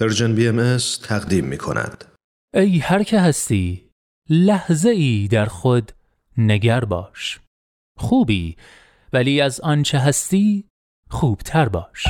پرژن بی ام تقدیم می کند. ای هر که هستی لحظه ای در خود نگر باش خوبی ولی از آنچه هستی خوبتر باش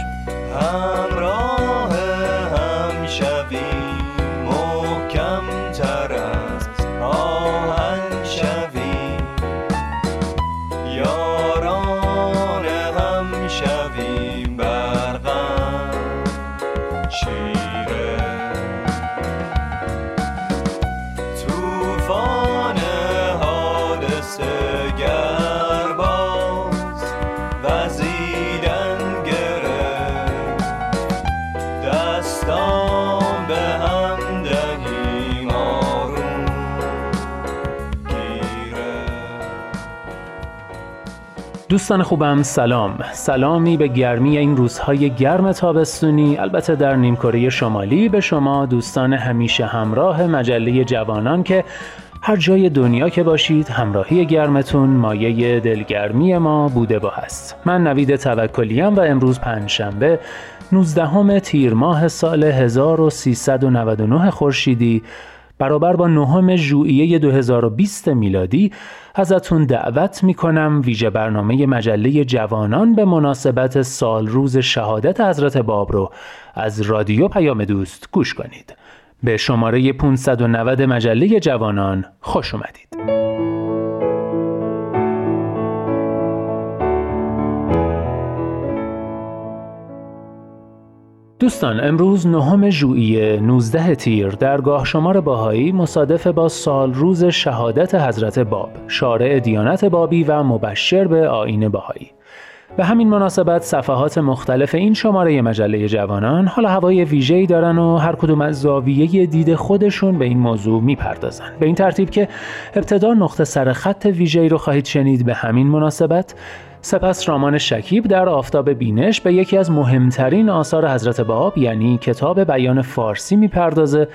دوستان خوبم سلام. سلامی به گرمی این روزهای گرم تابستونی البته در نیمکره شمالی به شما دوستان همیشه همراه مجله جوانان که هر جای دنیا که باشید همراهی گرمتون مایه دلگرمی ما بوده با هست. من نوید توکلیم و امروز پنجشنبه 19 تیر ماه سال 1399 خورشیدی. برابر با نهم ژوئیه 2020 میلادی ازتون دعوت می‌کنم ویژه برنامه مجله جوانان به مناسبت سال روز شهادت حضرت باب رو از رادیو پیام دوست گوش کنید. به شماره 590 مجله جوانان خوش اومدید. دوستان امروز نهم ژوئیه 19 تیر. درگاه شمار باهایی مصادف با سال روز شهادت حضرت باب شارع دیانت بابی و مبشر به آیین باهایی به همین مناسبت صفحات مختلف این شماره مجله جوانان حالا هوای ویژه‌ای دارن و هر کدوم از زاویه دید خودشون به این موضوع می‌پردازن. به این ترتیب که ابتدا نقطه سر خط ویژه‌ای رو خواهید شنید. به همین مناسبت سپس رامان شکیب در آفتاب بینش به یکی از مهمترین آثار حضرت باب یعنی کتاب بیان فارسی می‌پردازه.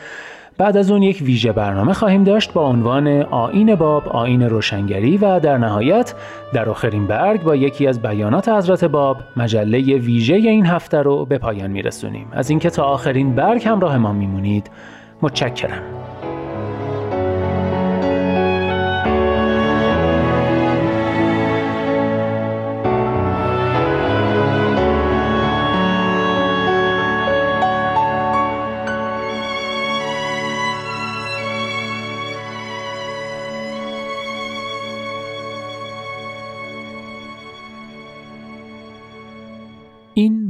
بعد از اون یک ویژه برنامه خواهیم داشت با عنوان آین باب آین روشنگری و در نهایت در آخرین برگ با یکی از بیانات حضرت باب مجله ویژه این هفته رو به پایان میرسونیم. از اینکه تا آخرین برگ همراه ما میمونید متشکرم.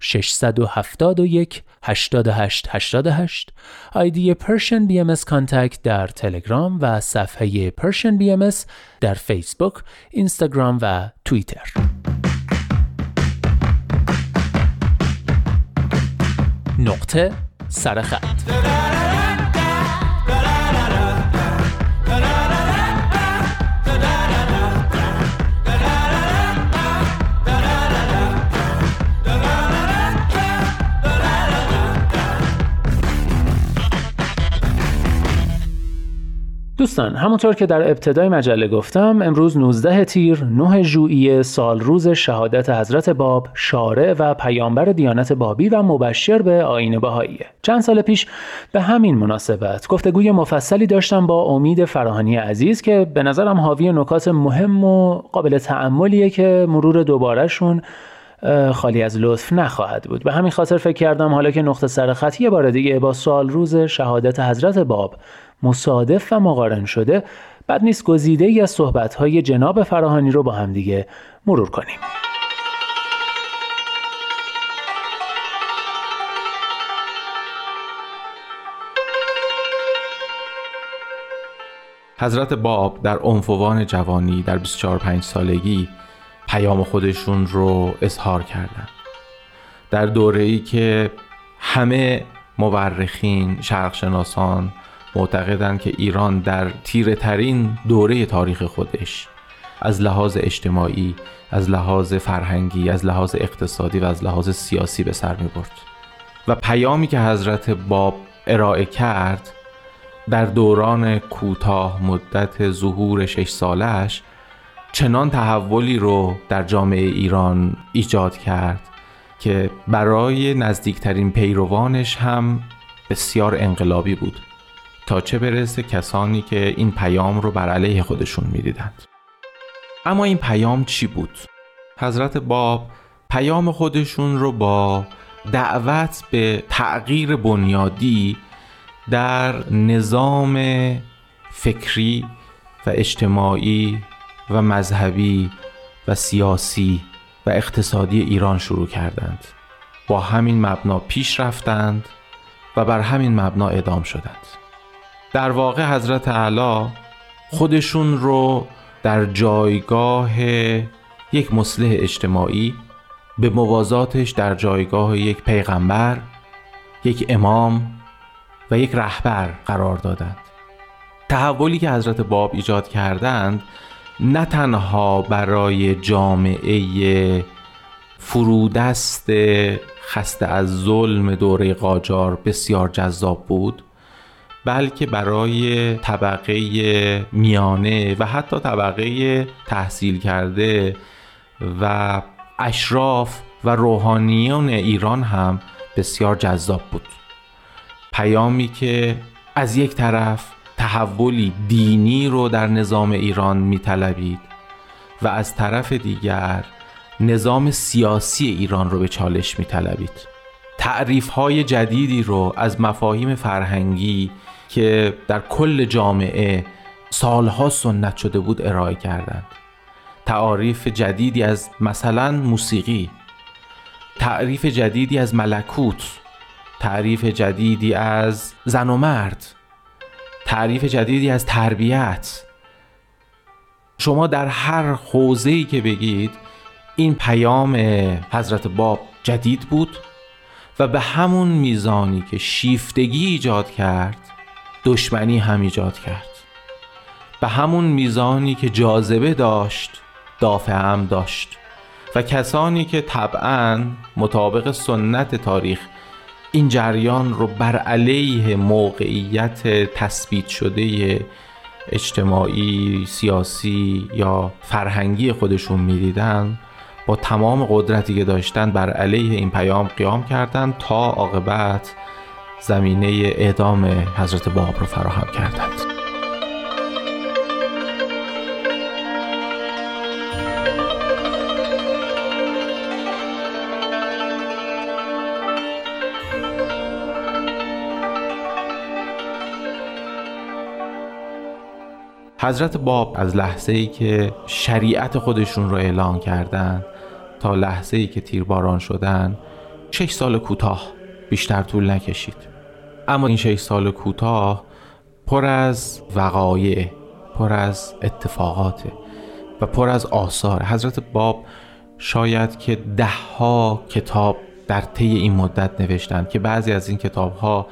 671 88 88 آیدی Persian BM Contact در تلگرام و صفحه Persian BM در فیسبوک، اینستاگرام و توییتر. نقطه سرخط دوستان همونطور که در ابتدای مجله گفتم امروز 19 تیر 9 ژوئیه سال روز شهادت حضرت باب شارع و پیامبر دیانت بابی و مبشر به آیین بهاییه چند سال پیش به همین مناسبت گفتگوی مفصلی داشتم با امید فراهانی عزیز که به نظرم حاوی نکات مهم و قابل تأملیه که مرور دوبارهشون خالی از لطف نخواهد بود. به همین خاطر فکر کردم حالا که نقطه سرخط یه بار دیگه با سال روز شهادت حضرت باب مصادف و مقارن شده بد نیست گزیده ای از صحبت‌های جناب فراهانی رو با هم دیگه مرور کنیم. حضرت باب در عنفوان جوانی در 24 5 سالگی پیام خودشون رو اظهار کردند. در دوره ای که همه مورخین شرقشناسان معتقدند که ایران در تیره ترین دوره تاریخ خودش از لحاظ اجتماعی از لحاظ فرهنگی از لحاظ اقتصادی و از لحاظ سیاسی به سر می برد و پیامی که حضرت باب ارائه کرد در دوران کوتاه مدت ظهور شش سالش چنان تحولی رو در جامعه ایران ایجاد کرد که برای نزدیکترین پیروانش هم بسیار انقلابی بود. تا چه برسه کسانی که این پیام رو بر علیه خودشون می‌دیدند. اما این پیام چی بود؟ حضرت باب پیام خودشون رو با دعوت به تغییر بنیادی در نظام فکری و اجتماعی و مذهبی و سیاسی و اقتصادی ایران شروع کردند. با همین مبنا پیش رفتند و بر همین مبنا ادام شدند. در واقع حضرت اعلی خودشون رو در جایگاه یک مصلح اجتماعی به موازاتش در جایگاه یک پیغمبر یک امام و یک رهبر قرار دادند. تحولی که حضرت باب ایجاد کردند نه تنها برای جامعه فرودست خسته از ظلم دوره قاجار بسیار جذاب بود بلکه برای طبقه میانه و حتی طبقه تحصیل کرده و اشراف و روحانیون ایران هم بسیار جذاب بود. پیامی که از یک طرف تحولی دینی رو در نظام ایران میطلبید و از طرف دیگر نظام سیاسی ایران رو به چالش میطلبید. تعریف های جدیدی رو از مفاهیم فرهنگی که در کل جامعه سالها سنت شده بود ارائه کردند. تعاریف جدیدی از مثلا موسیقی تعریف جدیدی از ملکوت تعریف جدیدی از زن و مرد تعریف جدیدی از تربیت. شما در هر حوزه‌ای که بگید این پیام حضرت باب جدید بود و به همون میزانی که شیفتگی ایجاد کرد دشمنی هم ایجاد کرد. به همون میزانی که جاذبه داشت دافع هم داشت و کسانی که طبعا مطابق سنت تاریخ این جریان رو بر علیه موقعیت تثبیت شده اجتماعی، سیاسی یا فرهنگی خودشون می‌دیدن با تمام قدرتی که داشتن بر علیه این پیام قیام کردند تا عاقبت زمینه اعدام حضرت باب رو فراهم کردند. حضرت باب از لحظه ای که شریعت خودشون رو اعلان کردند تا لحظه ای که تیرباران شدن شش سال کوتاه بیشتر طول نکشید. اما این شش سال کوتاه پر از وقایع پر از اتفاقات و پر از آثار. حضرت باب شاید که دهها کتاب در طی این مدت نوشتند که بعضی از این کتاب ها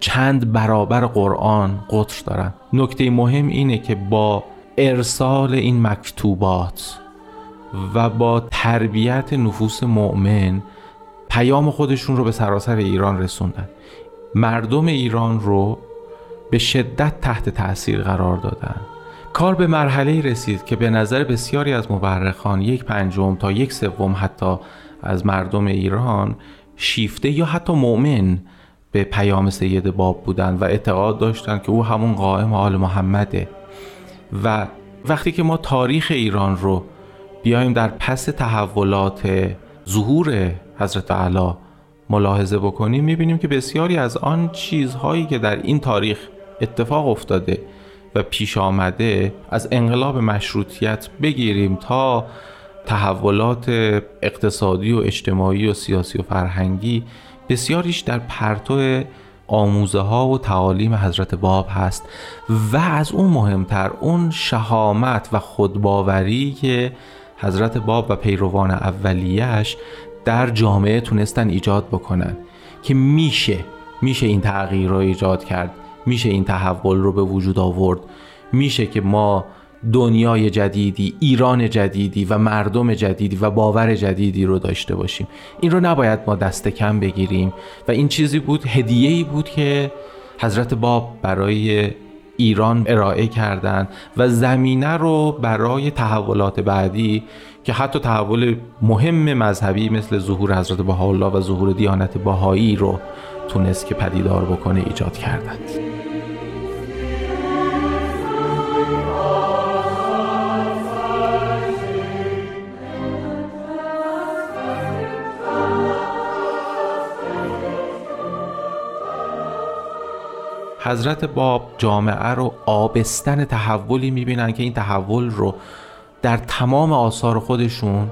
چند برابر قرآن قطر دارن نکته مهم اینه که با ارسال این مکتوبات و با تربیت نفوس مؤمن پیام خودشون رو به سراسر ایران رسوندن. مردم ایران رو به شدت تحت تاثیر قرار دادن. کار به مرحله رسید که به نظر بسیاری از مورخان یک پنجم تا یک سوم حتی از مردم ایران شیفته یا حتی مؤمن به پیام سید باب بودن و اعتقاد داشتن که او همون قائم آل محمده. و وقتی که ما تاریخ ایران رو بیایم در پس تحولات ظهور حضرت علا ملاحظه بکنیم می‌بینیم که بسیاری از آن چیزهایی که در این تاریخ اتفاق افتاده و پیش آمده از انقلاب مشروطیت بگیریم تا تحولات اقتصادی و اجتماعی و سیاسی و فرهنگی بسیاریش در پرتو آموزه ها و تعالیم حضرت باب هست و از اون مهمتر اون شهامت و خودباوری که حضرت باب و پیروان اولیش در جامعه تونستن ایجاد بکنن که میشه میشه این تغییر رو ایجاد کرد میشه این تحول رو به وجود آورد. میشه که ما دنیای جدیدی ایران جدیدی و مردم جدیدی و باور جدیدی رو داشته باشیم. این رو نباید ما دست کم بگیریم. و این چیزی بود هدیه‌ای بود که حضرت باب برای ایران ارائه کردند و زمینه رو برای تحولات بعدی که حتی تحول مهم مذهبی مثل ظهور حضرت بهاءالله و ظهور دیانت باهایی رو تونست که پدیدار بکنه ایجاد کردند. حضرت باب جامعه رو آبستن تحولی می‌بینن که این تحول رو در تمام آثار خودشون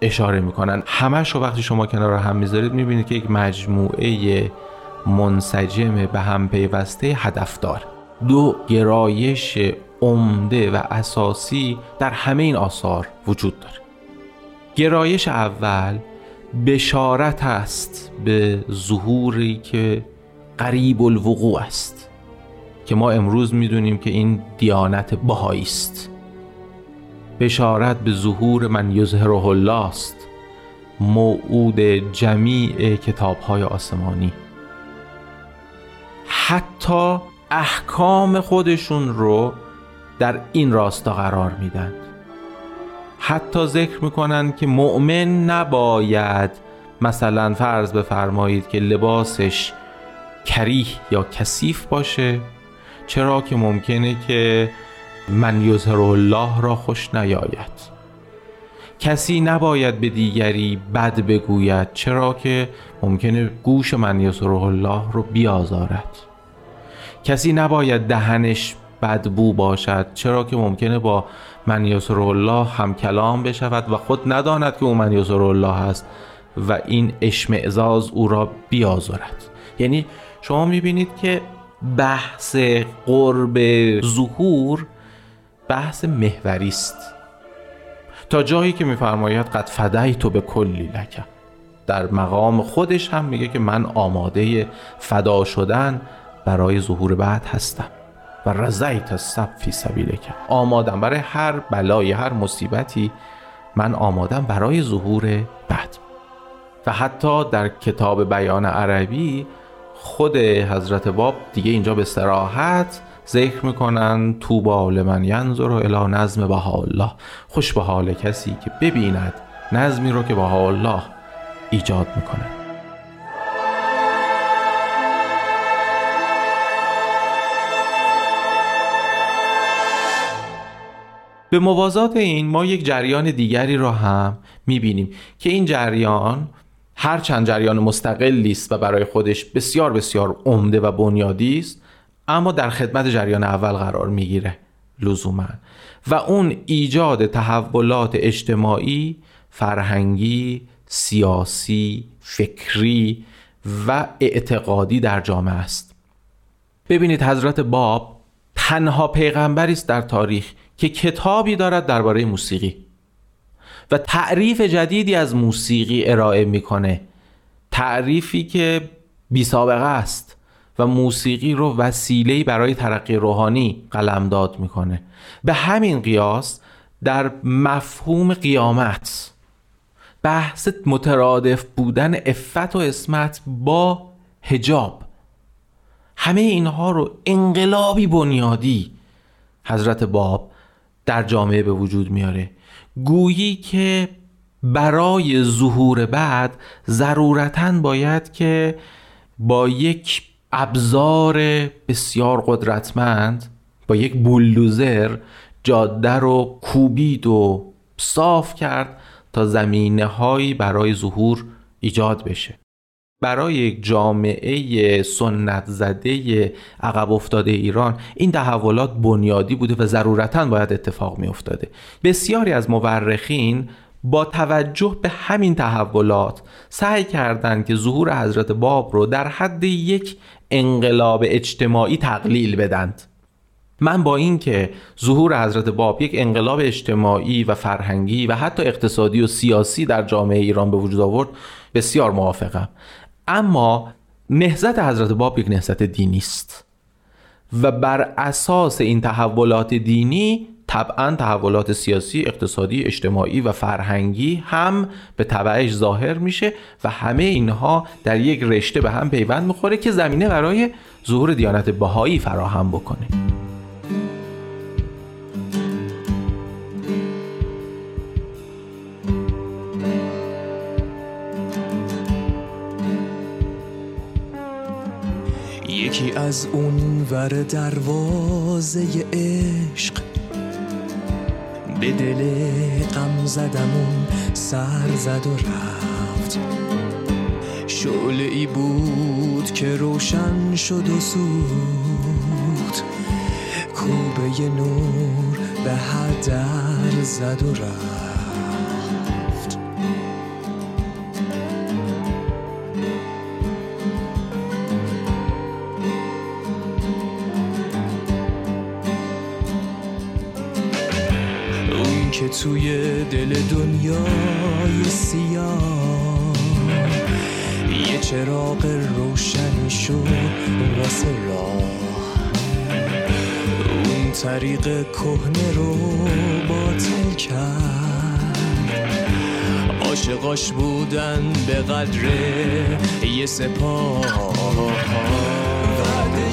اشاره می‌کنن. همش رو وقتی شما کنار هم می‌ذارید می‌بینید که یک مجموعه منسجم به هم پیوسته هدفدار. دو گرایش عمده و اساسی در همه این آثار وجود داره. گرایش اول بشارت است به ظهوری که قریب الوقوع است که ما امروز می‌دونیم که این دیانت بهایی است. بشارت به ظهور من یظهره الله است موعود جمیع کتاب های آسمانی. حتی احکام خودشون رو در این راستا قرار میدن حتی ذکر می‌کنن که مؤمن نباید مثلا فرض بفرمایید که لباسش کریه یا کثیف باشه. چرا که ممکنه که من یظهر الله را خوش نیاید. کسی نباید به دیگری بد بگوید. چرا که ممکنه گوش من یظهر الله رو بیازارد. کسی نباید دهنش بدبو باشد. چرا که ممکنه با من یظهر الله هم کلام بشود و خود نداند که او من یظهر الله است و این اشمعزاز او را بیازارد. یعنی شما می‌بینید که بحث قرب ظهور بحث محوری است. تا جایی که میفرماید قد فدای تو به کلی لکه در مقام خودش هم میگه که من آماده فدا شدن برای ظهور بعد هستم. و رضیت السب فی سبیلک. آمادم برای هر بلای هر مصیبتی من آمادم برای ظهور بعد. و حتی در کتاب بیان عربی خود حضرت باب دیگه اینجا به سراحت ذکر می‌کنن توبا لمن ینظر الی نظم الله. خوش به حال کسی که ببیند نظمی رو که الله ایجاد می‌کنه. به موازات این ما یک جریان دیگری را هم می‌بینیم که این جریان هر چند جریان مستقلی است و برای خودش بسیار بسیار عمده و بنیادی است اما در خدمت جریان اول قرار می‌گیره لزوما. و اون ایجاد تحولات اجتماعی فرهنگی سیاسی فکری و اعتقادی در جامعه است. ببینید حضرت باب تنها پیغمبری است در تاریخ که کتابی دارد درباره موسیقی. و تعریف جدیدی از موسیقی ارائه می‌کنه. تعریفی که بی سابقه است و موسیقی رو وسیله‌ای برای ترقی روحانی قلمداد می‌کنه. به همین قیاس در مفهوم قیامت بحث مترادف بودن افت و اسمت با هجاب همه اینها رو انقلابی بنیادی حضرت باب در جامعه به وجود میاره. گویی که برای ظهور بعد ضرورتا باید که با یک ابزار بسیار قدرتمند با یک بولدوزر جاده رو کوبید و صاف کرد تا زمینه برای ظهور ایجاد بشه. برای یک جامعه سنت زده عقب افتاده ایران این تحولات بنیادی بوده و ضرورتا باید اتفاق می افتاده بسیاری از مورخین با توجه به همین تحولات سعی کردند که ظهور حضرت باب رو در حد یک انقلاب اجتماعی تقلیل بدند. من با اینکه ظهور حضرت باب یک انقلاب اجتماعی و فرهنگی و حتی اقتصادی و سیاسی در جامعه ایران به وجود آورد بسیار موافقم. اما نهزت حضرت باب یک نهزت دینی است. و بر اساس این تحولات دینی طبعا تحولات سیاسی، اقتصادی، اجتماعی و فرهنگی هم به تبعش ظاهر میشه و همه اینها در یک رشته به هم پیوند می‌خوره که زمینه برای ظهور دیانت بهایی فراهم بکنه. از اون ور دروازه عشق به دل غم زدمون سر زد و رفت. شعله ای بود که روشن شد و سوخت. کوبه نور به هدر زد و رفت. توی دل دنیای سیاه. یه چراغ روشنی شد واسه راه. اون طریق کهنه رو باطل کرد. عاشقاش بودن به قدر یه سپاه. وعده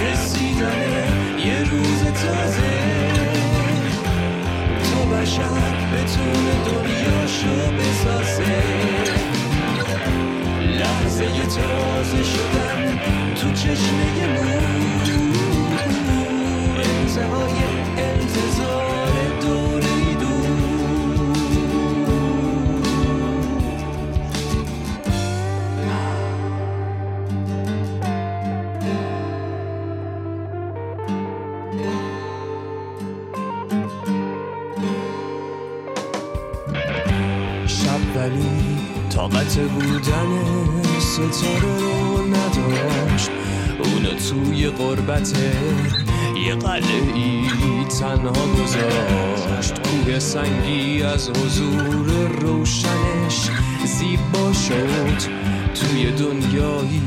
رسیدن یه روز تازه. بشر بتونه دنیاشو بسازه. لحظه تازه شدن تو چشمه نور انتهای طاقت بودن ستاره رو نداشت. اونو توی قربت یه قلعه ای تنها گذاشت. کوه سنگی از حضور روشنش زیبا شد. توی دنیایی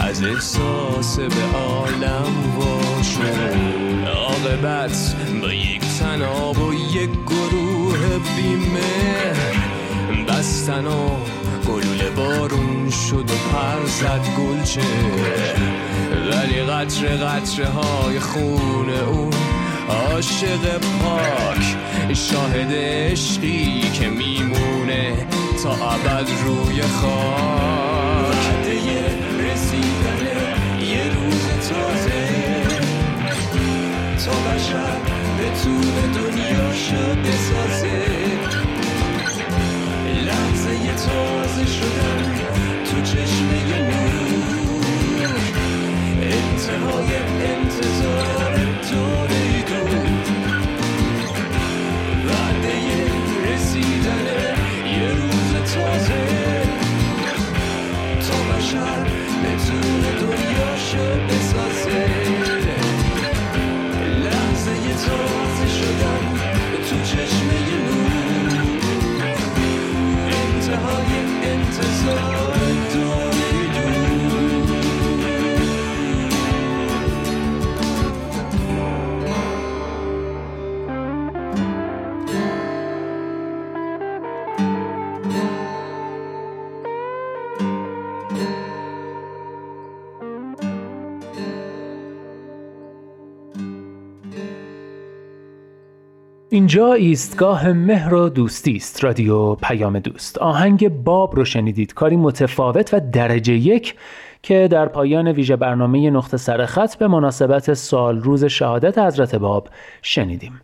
از احساس به عالم وا شد. عاقبت با یک تناب و یک گروه بیمه. بستن و گلوله بارون شد و پر زد گلچه. ولی قطره قطره های خون اون عاشق پاک شاهد عشقی که میمونه تا ابد روی خاک. وعده رسیدن یه روز تازه. تا بشر بتونه دنیاشو بسازه لحظه اینجا ایستگاه مهر و دوستی است رادیو پیام دوست. آهنگ باب رو شنیدید. کاری متفاوت و درجه یک که در پایان ویژه برنامه نقطه سرخط به مناسبت سال روز شهادت حضرت باب شنیدیم.